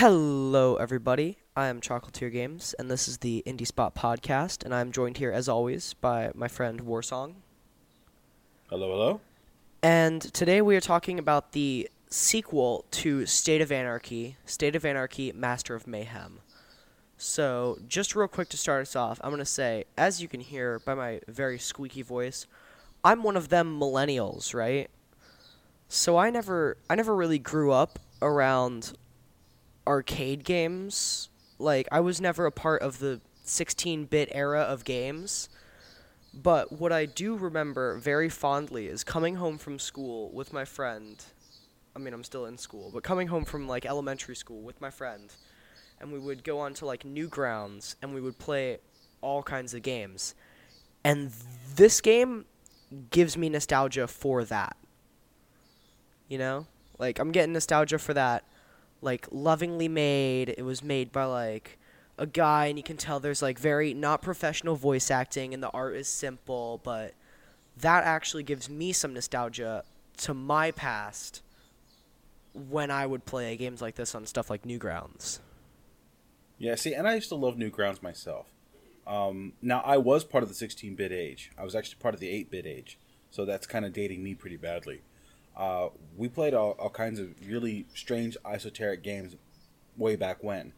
Hello, everybody. I am Chocolatier Games, and this is the Indie Spot podcast. And I'm joined here, as always, by my friend Warsong. Hello, hello. And today we are talking about the sequel to State of Anarchy, State of Anarchy: Master of Mayhem. So, just real quick to start us off, I'm gonna say, as you can hear by my very squeaky voice, I'm one of them millennials, right? So I never, I never really grew up around arcade games. Like I was never a part of the 16-bit era of games. But what I do remember very fondly is coming home from school with my friend. I mean, I'm still in school, but coming home from like elementary school with my friend, and we would go on to like Newgrounds and we would play all kinds of games. And this game gives me nostalgia for that. You know? Like I'm getting nostalgia for that like lovingly made. It was made by like a guy, and you can tell there's like very not professional voice acting, and the art is simple, but that actually gives me some nostalgia to my past when I would play games like this on stuff like Newgrounds. Yeah, see, and I used to love Newgrounds myself. Um, now, I was part of the 16 bit age. I was actually part of the 8 bit age. So that's kind of dating me pretty badly. Uh, we played all, all, kinds of really strange esoteric games way back when.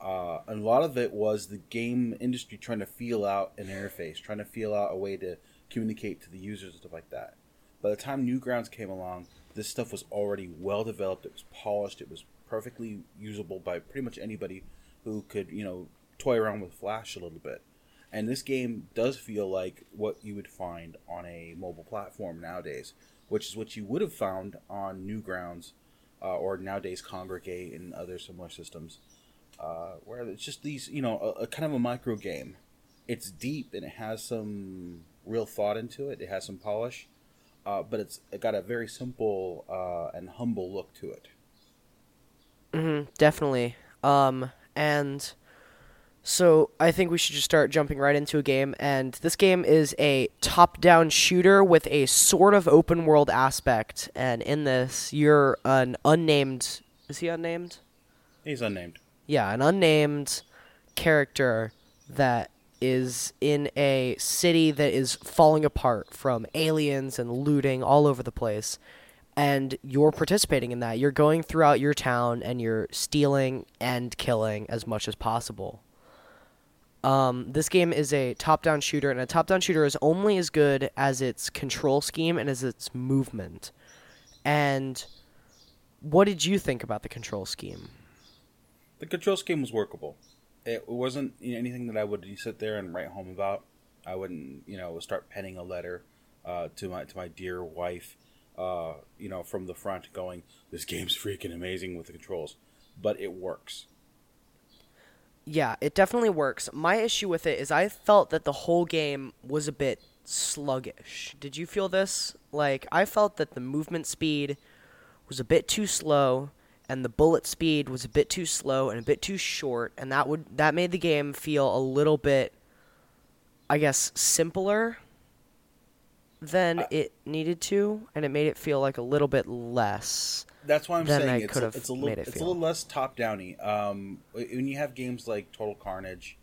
Uh, and a lot of it was the game industry trying to feel out an interface, trying to feel out a way to communicate to the users and stuff like that. By the time Newgrounds came along, this stuff was already well developed. It was polished. It was perfectly usable by pretty much anybody who could, you know, toy around with Flash a little bit. And this game does feel like what you would find on a mobile platform nowadays which is what you would have found on Newgrounds uh, or nowadays Kongregate and other similar systems, uh, where it's just these, you know, a, a, kind of a micro game. It's deep and it has some real thought into it. It has some polish, uh, but it's it got a very simple uh, and humble look to it. Mm-hmm, definitely. Um, and so I think we should just start jumping right into a game. And this game is a top-down shooter with a sort of open world aspect. And in this, you're an unnamed. Is he unnamed? He's unnamed. Yeah, an unnamed character that is in a city that is falling apart from aliens and looting all over the place. And you're participating in that. You're going throughout your town and you're stealing and killing as much as possible. Um, this game is a top-down shooter, and a top-down shooter is only as good as its control scheme and as its movement. And what did you think about the control scheme? The control scheme was workable. It wasn't anything that I would sit there and write home about. I wouldn't, you know, start penning a letter uh, to my to my dear wife, uh, you know, from the front, going, "This game's freaking amazing with the controls," but it works yeah, it definitely works. My issue with it is I felt that the whole game was a bit sluggish. Did you feel this? Like I felt that the movement speed was a bit too slow and the bullet speed was a bit too slow and a bit too short and that would that made the game feel a little bit I guess simpler than it needed to and it made it feel like a little bit less that's why I'm saying I it's, a, it's a little it it's a little less top downy. Um, when you have games like Total Carnage,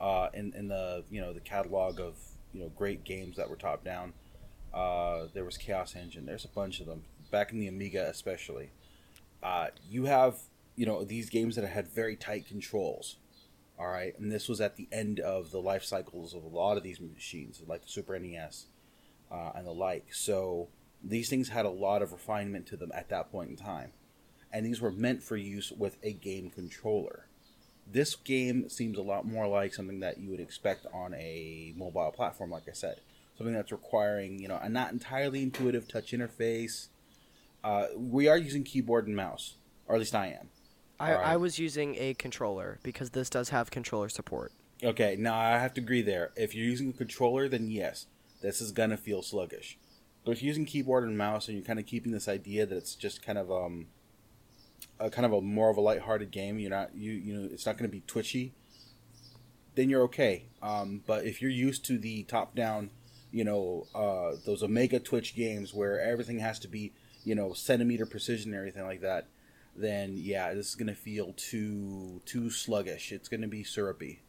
uh, in in the you know the catalog of you know great games that were top down, uh, there was Chaos Engine. There's a bunch of them back in the Amiga, especially. Uh, you have you know these games that had very tight controls. All right, and this was at the end of the life cycles of a lot of these machines, like the Super NES uh, and the like. So these things had a lot of refinement to them at that point in time. And these were meant for use with a game controller. This game seems a lot more like something that you would expect on a mobile platform, like I said. Something that's requiring, you know, a not entirely intuitive touch interface. Uh, we are using keyboard and mouse, or at least I am. I, right. I was using a controller because this does have controller support. Okay, now I have to agree there. If you're using a controller, then yes, this is gonna feel sluggish. But if you're using keyboard and mouse and you're kind of keeping this idea that it's just kind of um, a kind of a more of a lighthearted game, you're not you you know it's not to be twitchy. Then you're okay. Um, but if you're used to the top down, you know, uh, those Omega Twitch games where everything has to be you know centimeter precision and everything like that, then yeah, this is gonna feel too too sluggish. It's gonna be syrupy.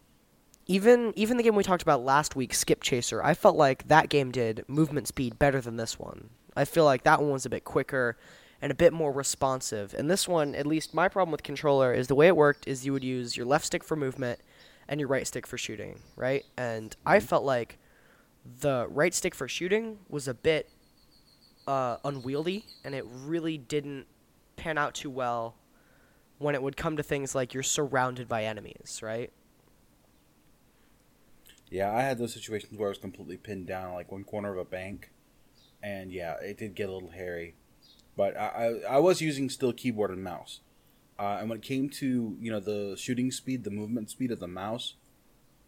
Even even the game we talked about last week, Skip Chaser, I felt like that game did movement speed better than this one. I feel like that one was a bit quicker and a bit more responsive. And this one, at least my problem with controller is the way it worked is you would use your left stick for movement and your right stick for shooting, right? And I felt like the right stick for shooting was a bit uh, unwieldy, and it really didn't pan out too well when it would come to things like you're surrounded by enemies, right? Yeah, I had those situations where I was completely pinned down, like one corner of a bank, and yeah, it did get a little hairy. But I, I, I was using still keyboard and mouse, uh, and when it came to you know the shooting speed, the movement speed of the mouse,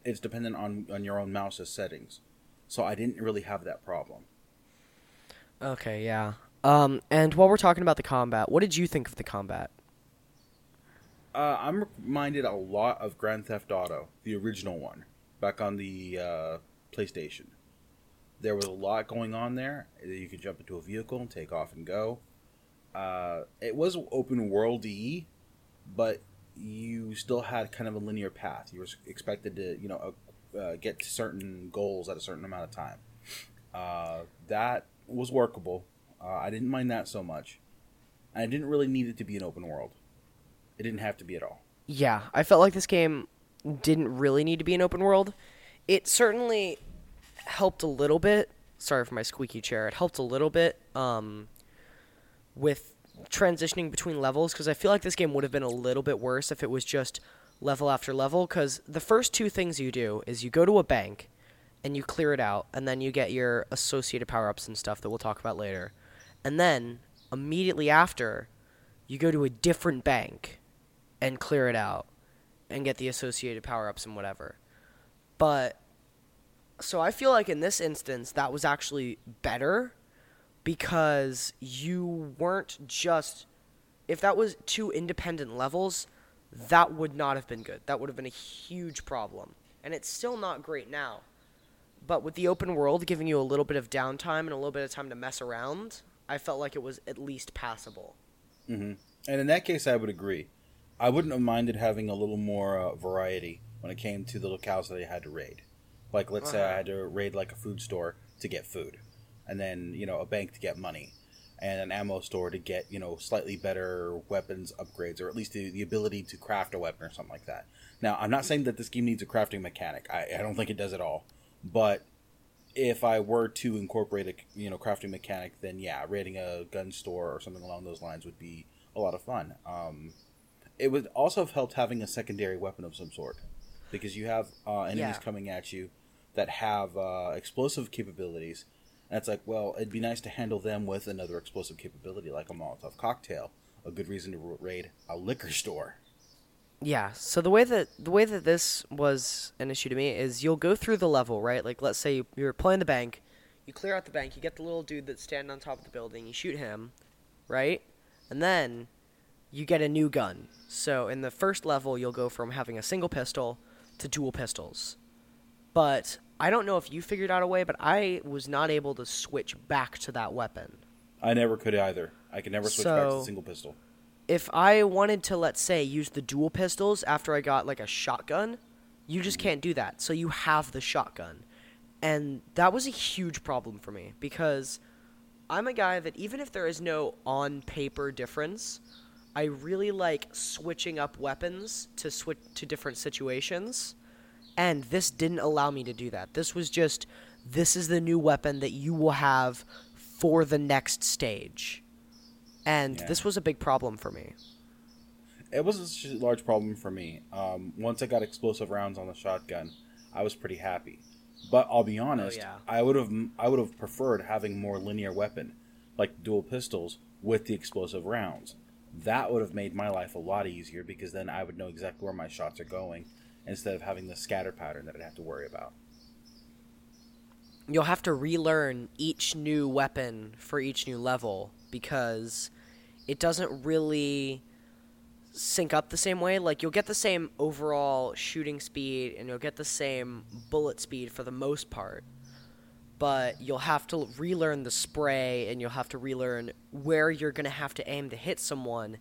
it's dependent on on your own mouse's settings, so I didn't really have that problem. Okay, yeah. Um, and while we're talking about the combat, what did you think of the combat? Uh, I'm reminded a lot of Grand Theft Auto, the original one, back on the uh, PlayStation. There was a lot going on there. You could jump into a vehicle and take off and go. Uh, it was open worldy, but you still had kind of a linear path. You were expected to, you know, uh, get to certain goals at a certain amount of time. Uh, that was workable. Uh, I didn't mind that so much. I didn't really need it to be an open world. It didn't have to be at all. Yeah, I felt like this game didn't really need to be an open world. It certainly helped a little bit. Sorry for my squeaky chair. It helped a little bit um, with transitioning between levels because I feel like this game would have been a little bit worse if it was just level after level. Because the first two things you do is you go to a bank and you clear it out, and then you get your associated power ups and stuff that we'll talk about later. And then immediately after, you go to a different bank and clear it out and get the associated power ups and whatever. But so I feel like in this instance that was actually better because you weren't just if that was two independent levels, that would not have been good. That would have been a huge problem. And it's still not great now. But with the open world giving you a little bit of downtime and a little bit of time to mess around, I felt like it was at least passable. Mm-hmm. And in that case, I would agree. I wouldn't have minded having a little more uh, variety when it came to the locales that I had to raid. Like, let's uh-huh. say I had to raid like a food store to get food, and then you know a bank to get money, and an ammo store to get you know slightly better weapons upgrades, or at least the, the ability to craft a weapon or something like that. Now, I'm not saying that this game needs a crafting mechanic. I, I don't think it does at all. But if I were to incorporate a you know crafting mechanic, then yeah, raiding a gun store or something along those lines would be a lot of fun. Um, it would also have helped having a secondary weapon of some sort because you have uh, enemies yeah. coming at you that have uh, explosive capabilities. And it's like, well, it'd be nice to handle them with another explosive capability like a Molotov cocktail. A good reason to raid a liquor store. Yeah. So the way that the way that this was an issue to me is you'll go through the level, right? Like let's say you're playing the bank, you clear out the bank, you get the little dude that's standing on top of the building, you shoot him, right? And then you get a new gun. So in the first level, you'll go from having a single pistol to dual pistols. But I don't know if you figured out a way, but I was not able to switch back to that weapon. I never could either. I could never switch so, back to the single pistol if I wanted to, let's say, use the dual pistols after I got like a shotgun, you just mm-hmm. can't do that. So you have the shotgun. And that was a huge problem for me because I'm a guy that even if there is no on paper difference, I really like switching up weapons to switch to different situations. And this didn't allow me to do that. This was just this is the new weapon that you will have for the next stage and yeah. this was a big problem for me. It was a large problem for me. Um, once I got explosive rounds on the shotgun, I was pretty happy. But I'll be honest, oh, yeah. I would have I would have preferred having more linear weapon, like dual pistols with the explosive rounds. That would have made my life a lot easier because then I would know exactly where my shots are going instead of having the scatter pattern that I'd have to worry about. You'll have to relearn each new weapon for each new level because it doesn't really sync up the same way. Like you'll get the same overall shooting speed and you'll get the same bullet speed for the most part. But you'll have to relearn the spray and you'll have to relearn where you're going to have to aim to hit someone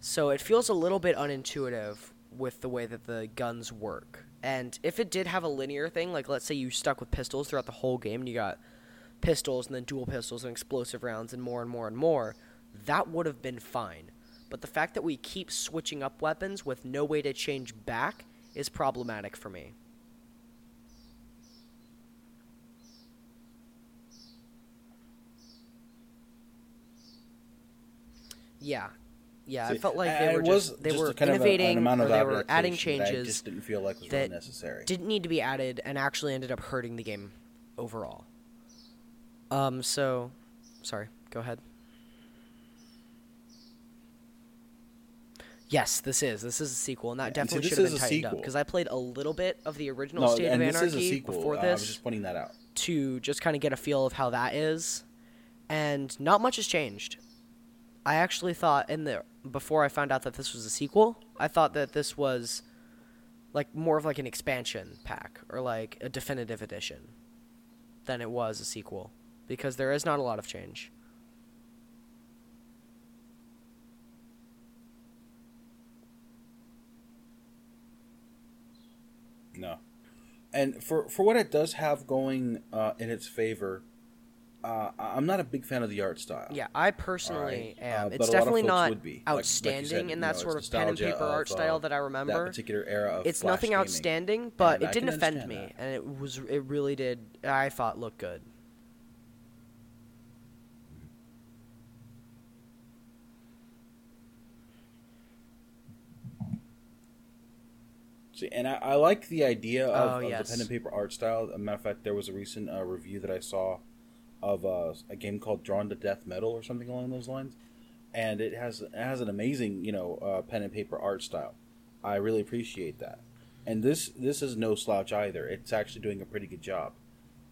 So it feels a little bit unintuitive with the way that the guns work. And if it did have a linear thing, like let's say you stuck with pistols throughout the whole game and you got pistols and then dual pistols and explosive rounds and more and more and more, that would have been fine. But the fact that we keep switching up weapons with no way to change back is problematic for me. Yeah, yeah. See, I felt like they were just they just were a kind of a- an innovating amount or they were adding adaptation that I changes just didn't feel like was that really necessary. didn't need to be added and actually ended up hurting the game overall. Um. So, sorry. Go ahead. Yes, this is. This is a sequel, and that and so definitely should have been a tightened up because I played a little bit of the original no, State of this Anarchy is a sequel. before uh, this I was just pointing that out. to just kind of get a feel of how that is, and not much has changed. I actually thought in the before I found out that this was a sequel, I thought that this was like more of like an expansion pack or like a definitive edition than it was a sequel because there is not a lot of change. No, and for for what it does have going uh, in its favor, uh, I'm not a big fan of the art style. Yeah, I personally Alright, uh, am. but it's a lot of definitely not would. Like- like outstanding said, in that know, sort of pen and paper art of, uh, style that I remember. that particular era of it's Flash nothing gaming. outstanding, but And it I didn't offend me, that. and it was it really did. I thought look good. See, and I, I like the idea of, Oh, of yes. the pen and paper art style. As a matter of fact, there was a recent uh, review that I saw of uh, a game called Drawn to Death Metal or something along those lines, and it has it has an amazing you know uh, pen and paper art style. I really appreciate that, and this this is no slouch either. It's actually doing a pretty good job.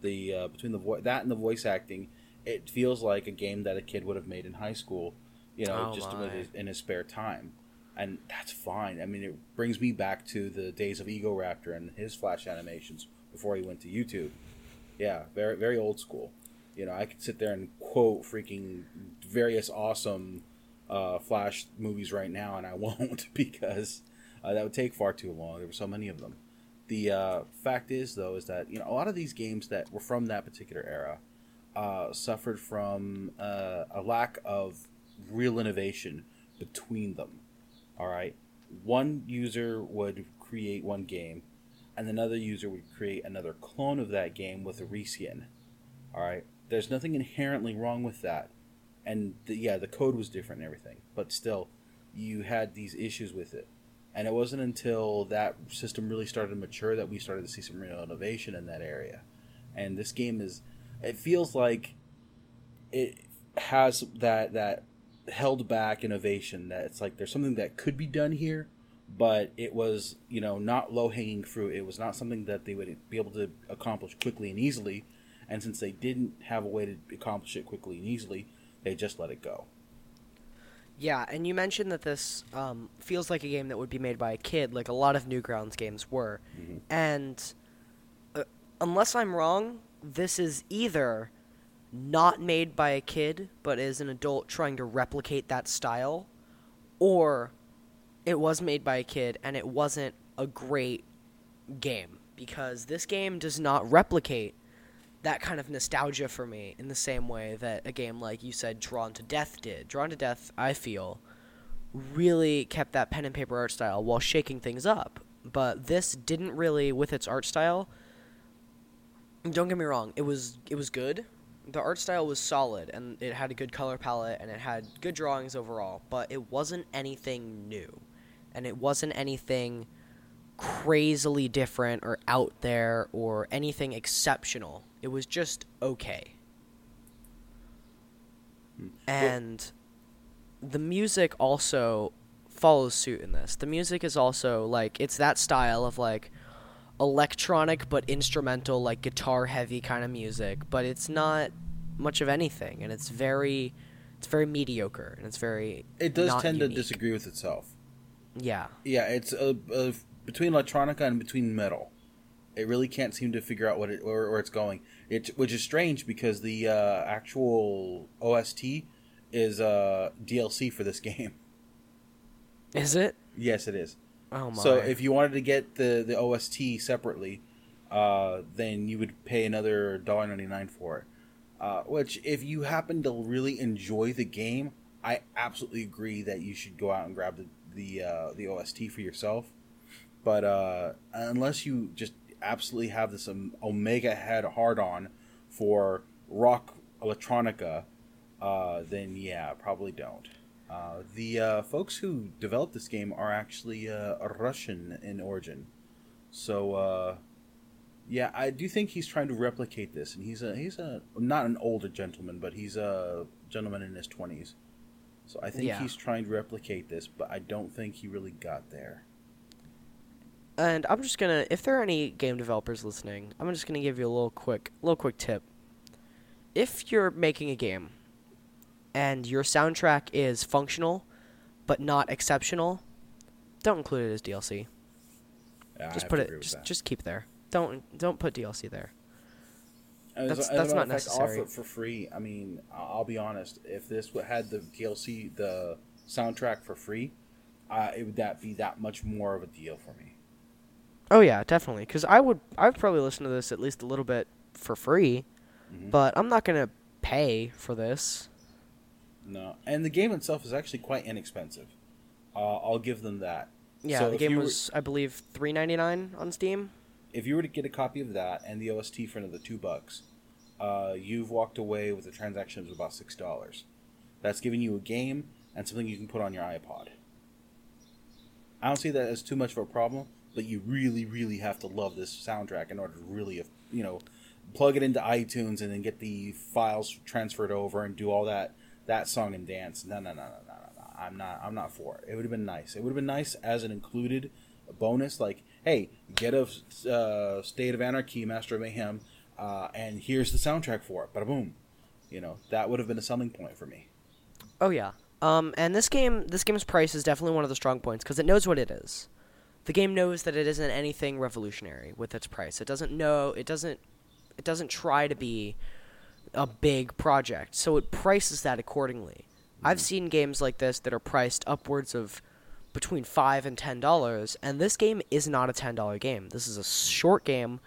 The uh, between the vo- that and the voice acting, it feels like a game that a kid would have made in high school, you know, Oh, just with his, in his spare time and that's fine. I mean, it brings me back to the days of Egoraptor and his flash animations before he went to YouTube. Yeah, very very old school. You know, I could sit there and quote freaking various awesome uh, Flash movies right now, and I won't because uh, that would take far too long. There were so many of them. The uh, fact is, though, is that you know a lot of these games that were from that particular era uh, suffered from uh, a lack of real innovation between them. All right, one user would create one game, and another user would create another clone of that game with a reskin. All right, there's nothing inherently wrong with that, and the, yeah, the code was different and everything, but still, you had these issues with it. And it wasn't until that system really started to mature that we started to see some real innovation in that area. And this game is, it feels like it has that that held back innovation that it's like there's something that could be done here but it was you know not low hanging fruit it was not something that they would be able to accomplish quickly and easily and since they didn't have a way to accomplish it quickly and easily they just let it go Yeah, and you mentioned that this um, feels like a game that would be made by a kid, like a lot of Newgrounds games were. Mhm. And uh, unless I'm wrong, this is either not made by a kid, but is an adult trying to replicate that style, or it was made by a kid and it wasn't a great game because this game does not replicate that kind of nostalgia for me in the same way that a game like you said Drawn to Death did. Drawn to Death, I feel, really kept that pen and paper art style while shaking things up. But this didn't really with its art style. Don't get me wrong, it was it was good. The art style was solid and it had a good color palette and it had good drawings overall, but it wasn't anything new. And it wasn't anything crazily different or out there or anything exceptional. It was just okay. Hmm. And the music also follows suit in this. The music is also like it's that style of like electronic but instrumental like guitar heavy kind of music, but it's not much of anything and it's very it's very mediocre and it's very it does tend unique. to disagree with itself Yeah. yeah it's a, a, between electronica and between metal it really can't seem to figure out what it where, where it's going it which is strange because the uh, actual ost is uh, dlc for this game Is it? Yes, it is. Oh my. So if you wanted to get the the OST separately, uh, then you would pay another $1.99 for it. Uh, which, if you happen to really enjoy the game, I absolutely agree that you should go out and grab the the uh, the OST for yourself. But uh, unless you just absolutely have this um, Omega head hard on for rock electronica, uh, then yeah, probably don't. Uh, the uh, folks who developed this game are actually uh, Russian in origin, so uh, yeah, I do think he's trying to replicate this, and he's a he's a not an older gentleman, but he's a gentleman in his twenties. So I think Yeah. he's trying to replicate this, but I don't think he really got there. And I'm just gonna, if there are any game developers listening, I'm just gonna give you a little quick, little quick tip. If you're making a game, and your soundtrack is functional, but not exceptional, don't include it as DLC. Yeah, Just put it, just, just keep there. Don't, don't put DLC there. As, That's- as that's not fact, necessary. Offer it for free. I mean, I'll be honest. If this had the DLC, the soundtrack for free, uh, it would that be that much more of a deal for me. Oh yeah, definitely. Because I would, I would probably listen to this at least a little bit for free, Mhm. but I'm not gonna pay for this. No, and the game itself is actually quite inexpensive. Uh, I'll give them that. Yeah, So the game you were- was, I believe, three ninety nine on Steam. If you were to get a copy of that and the OST for another two bucks, uh, you've walked away with a transaction of about six dollars. That's giving you a game and something you can put on your iPod. I don't see that as too much of a problem, but you really, really have to love this soundtrack in order to really, you know, plug it into iTunes and then get the files transferred over and do all that that song and dance. No, no, no, no, no, no. I'm not. I'm not for it. It would have been nice. It would have been nice as an included bonus, like, hey, get a uh, State of Anarchy, Master of Mayhem, uh, and here's the soundtrack for it. Bada boom. You know, that would have been a selling point for me. Oh yeah. Um, and this game, this game's price is definitely one of the strong points because it knows what it is. The game knows that it isn't anything revolutionary with its price. It doesn't know. It doesn't. It doesn't try to be a big project, so it prices that accordingly. I've mm. seen games like this that are priced upwards of between five and ten dollars, and this game is not a ten dollar game. This is a short game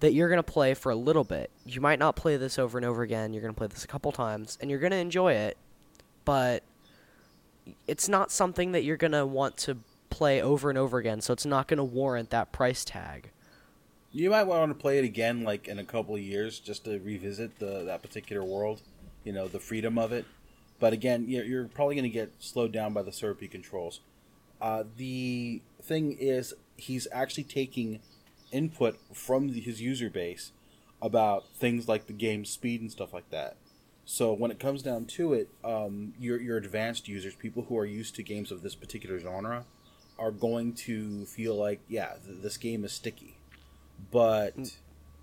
that you're gonna play for a little bit. You might not play this over and over again. You're gonna play this a couple times, and you're gonna enjoy it, but it's not something that you're gonna want to play over and over again. So it's not gonna warrant that price tag. You might want to play it again, like in a couple of years, just to revisit the that particular world. You know, the freedom of it. But again, you're, probably going to get slowed down by the syrupy controls. Uh, the thing is, he's actually taking input from the, his user base about things like the game's speed and stuff like that. So when it comes down to it, um, your your advanced users, people who are used to games of this particular genre, are going to feel like, yeah, th- this game is sticky. But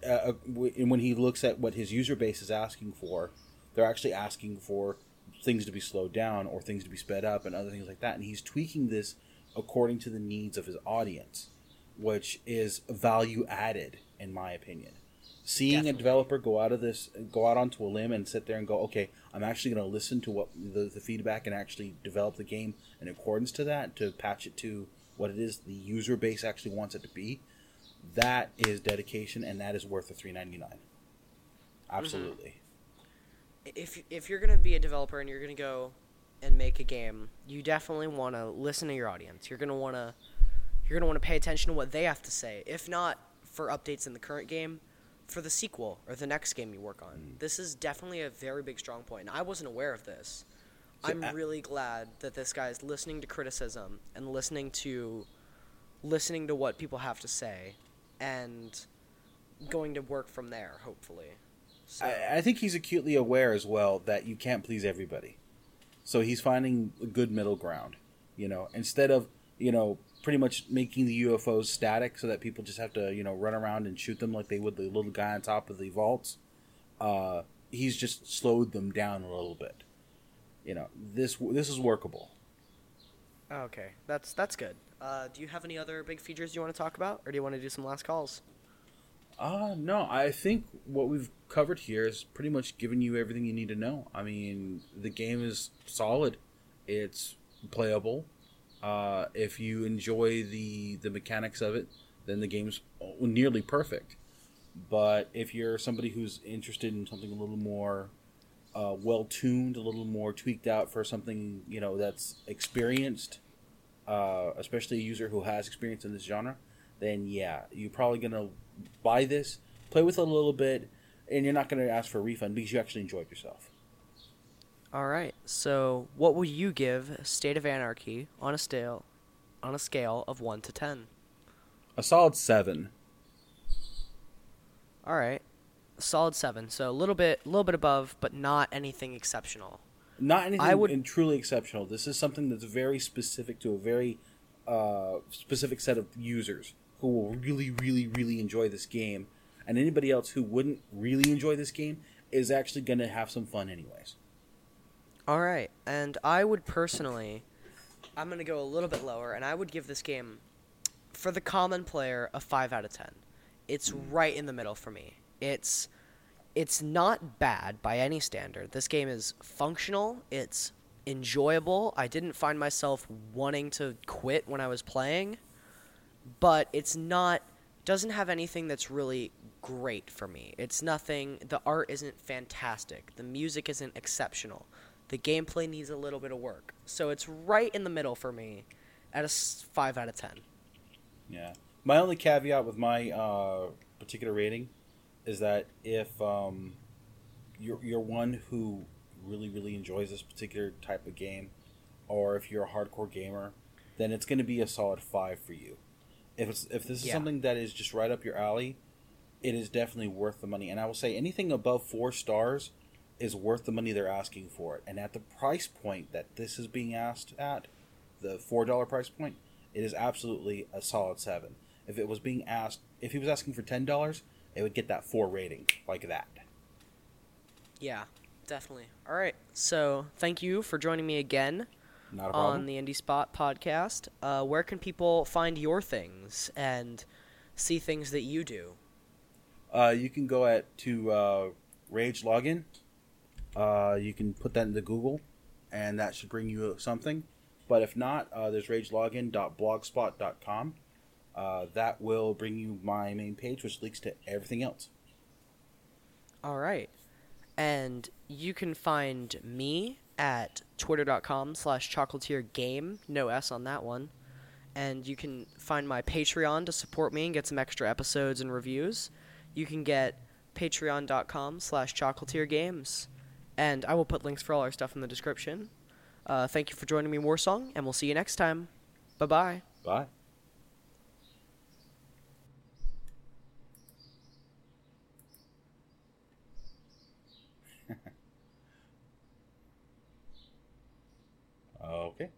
uh, w- and when he looks at what his user base is asking for, they're actually asking for things to be slowed down or things to be sped up and other things like that. And he's tweaking this according to the needs of his audience, which is value added, in my opinion. Seeing Definitely. a developer go out of this, go out onto a limb and sit there and go, okay, I'm actually going to listen to what the, the feedback and actually develop the game in accordance to that to patch it to what it is the user base actually wants it to be. That is dedication, and that is worth the three ninety nine. Mm-hmm. Absolutely. if if you're gonna be a developer and you're gonna go and make a game, you definitely want to listen to your audience. You're gonna want to you're gonna want to pay attention to what they have to say. If not for updates in the current game, for the sequel or the next game you work on. Mm. This is definitely a very big strong point. And I wasn't aware of this. So, I'm really glad that this guy is listening to criticism and listening to listening to what people have to say and going to work from there, hopefully. So, I, I think he's acutely aware as well that you can't please everybody. So he's finding a good middle ground. You know, instead of you know pretty much making the UFOs static so that people just have to you know run around and shoot them like they would the little guy on top of the vaults. Uh, he's just slowed them down a little bit. You know, this this is workable. Okay, that's that's good. Uh, do you have any other big features you want to talk about, or do you want to do some last calls? Uh, no, I think what we've covered here is pretty much given you everything you need to know. I mean, the game is solid, it's playable, Uh, if you enjoy the the mechanics of it, then the game's nearly perfect. But if you're somebody who's interested in something a little more uh, well tuned, a little more tweaked out for something you know that's experienced, uh, especially a user who has experience in this genre, then yeah, you're probably gonna buy this, play with it a little bit, and you're not gonna ask for a refund because you actually enjoyed yourself. All right. So, what would you give State of Anarchy on a scale on a scale of 1 to 10? A solid seven. All right. A solid 7. So, a little bit a little bit above, but not anything exceptional. Not anything I would- truly exceptional. This is something that's very specific to a very uh, specific set of users who will really, really, really enjoy this game, and anybody else who wouldn't really enjoy this game is actually going to have some fun anyways. All right. And I would personally I'm to go a little bit lower and I would give this game for the common player a 5 out of 10. It's right in the middle for me. It's it's not bad by any standard. This game is functional, it's enjoyable. I didn't find myself wanting to quit when I was playing, but it's not doesn't have anything that's really great for me. It's nothing the art isn't fantastic. The music isn't exceptional. The gameplay needs a little bit of work. So it's right in the middle for me at a 5 out of 10. Yeah. My only caveat with my uh, particular rating is that if um, you're you're one who really really enjoys this particular type of game, or if you're a hardcore gamer, then it's going to be a solid five for you. If it's if this is Yeah. something that is just right up your alley, it is definitely worth the money. And I will say anything above four stars is worth the money they're asking for it. And at the price point that this is being asked at, the four dollar price point, it is absolutely a solid seven. If it was being asked, if he was asking for ten dollars, it would get that four rating like that. Yeah, definitely. All right. So, thank you for joining me again Not a problem. on the Indie Spot podcast. Uh, where can people find your things and see things that you do? Uh, you can go at to uh, Rage Login. Uh, you can put that into Google, and that should bring you something. But if not, uh, there's ragelogin.blogspot.com. Uh, that will bring you my main page, which links to everything else. All right. And you can find me at twitter.com slash chocolatiergame. No S on that one. And you can find my Patreon to support me and get some extra episodes and reviews. You can get patreon.com slash chocolatiergames. And I will put links for all our stuff in the description. Uh, thank you for joining me, Warsong, and we'll see you next time. Bye-bye. Bye. okay.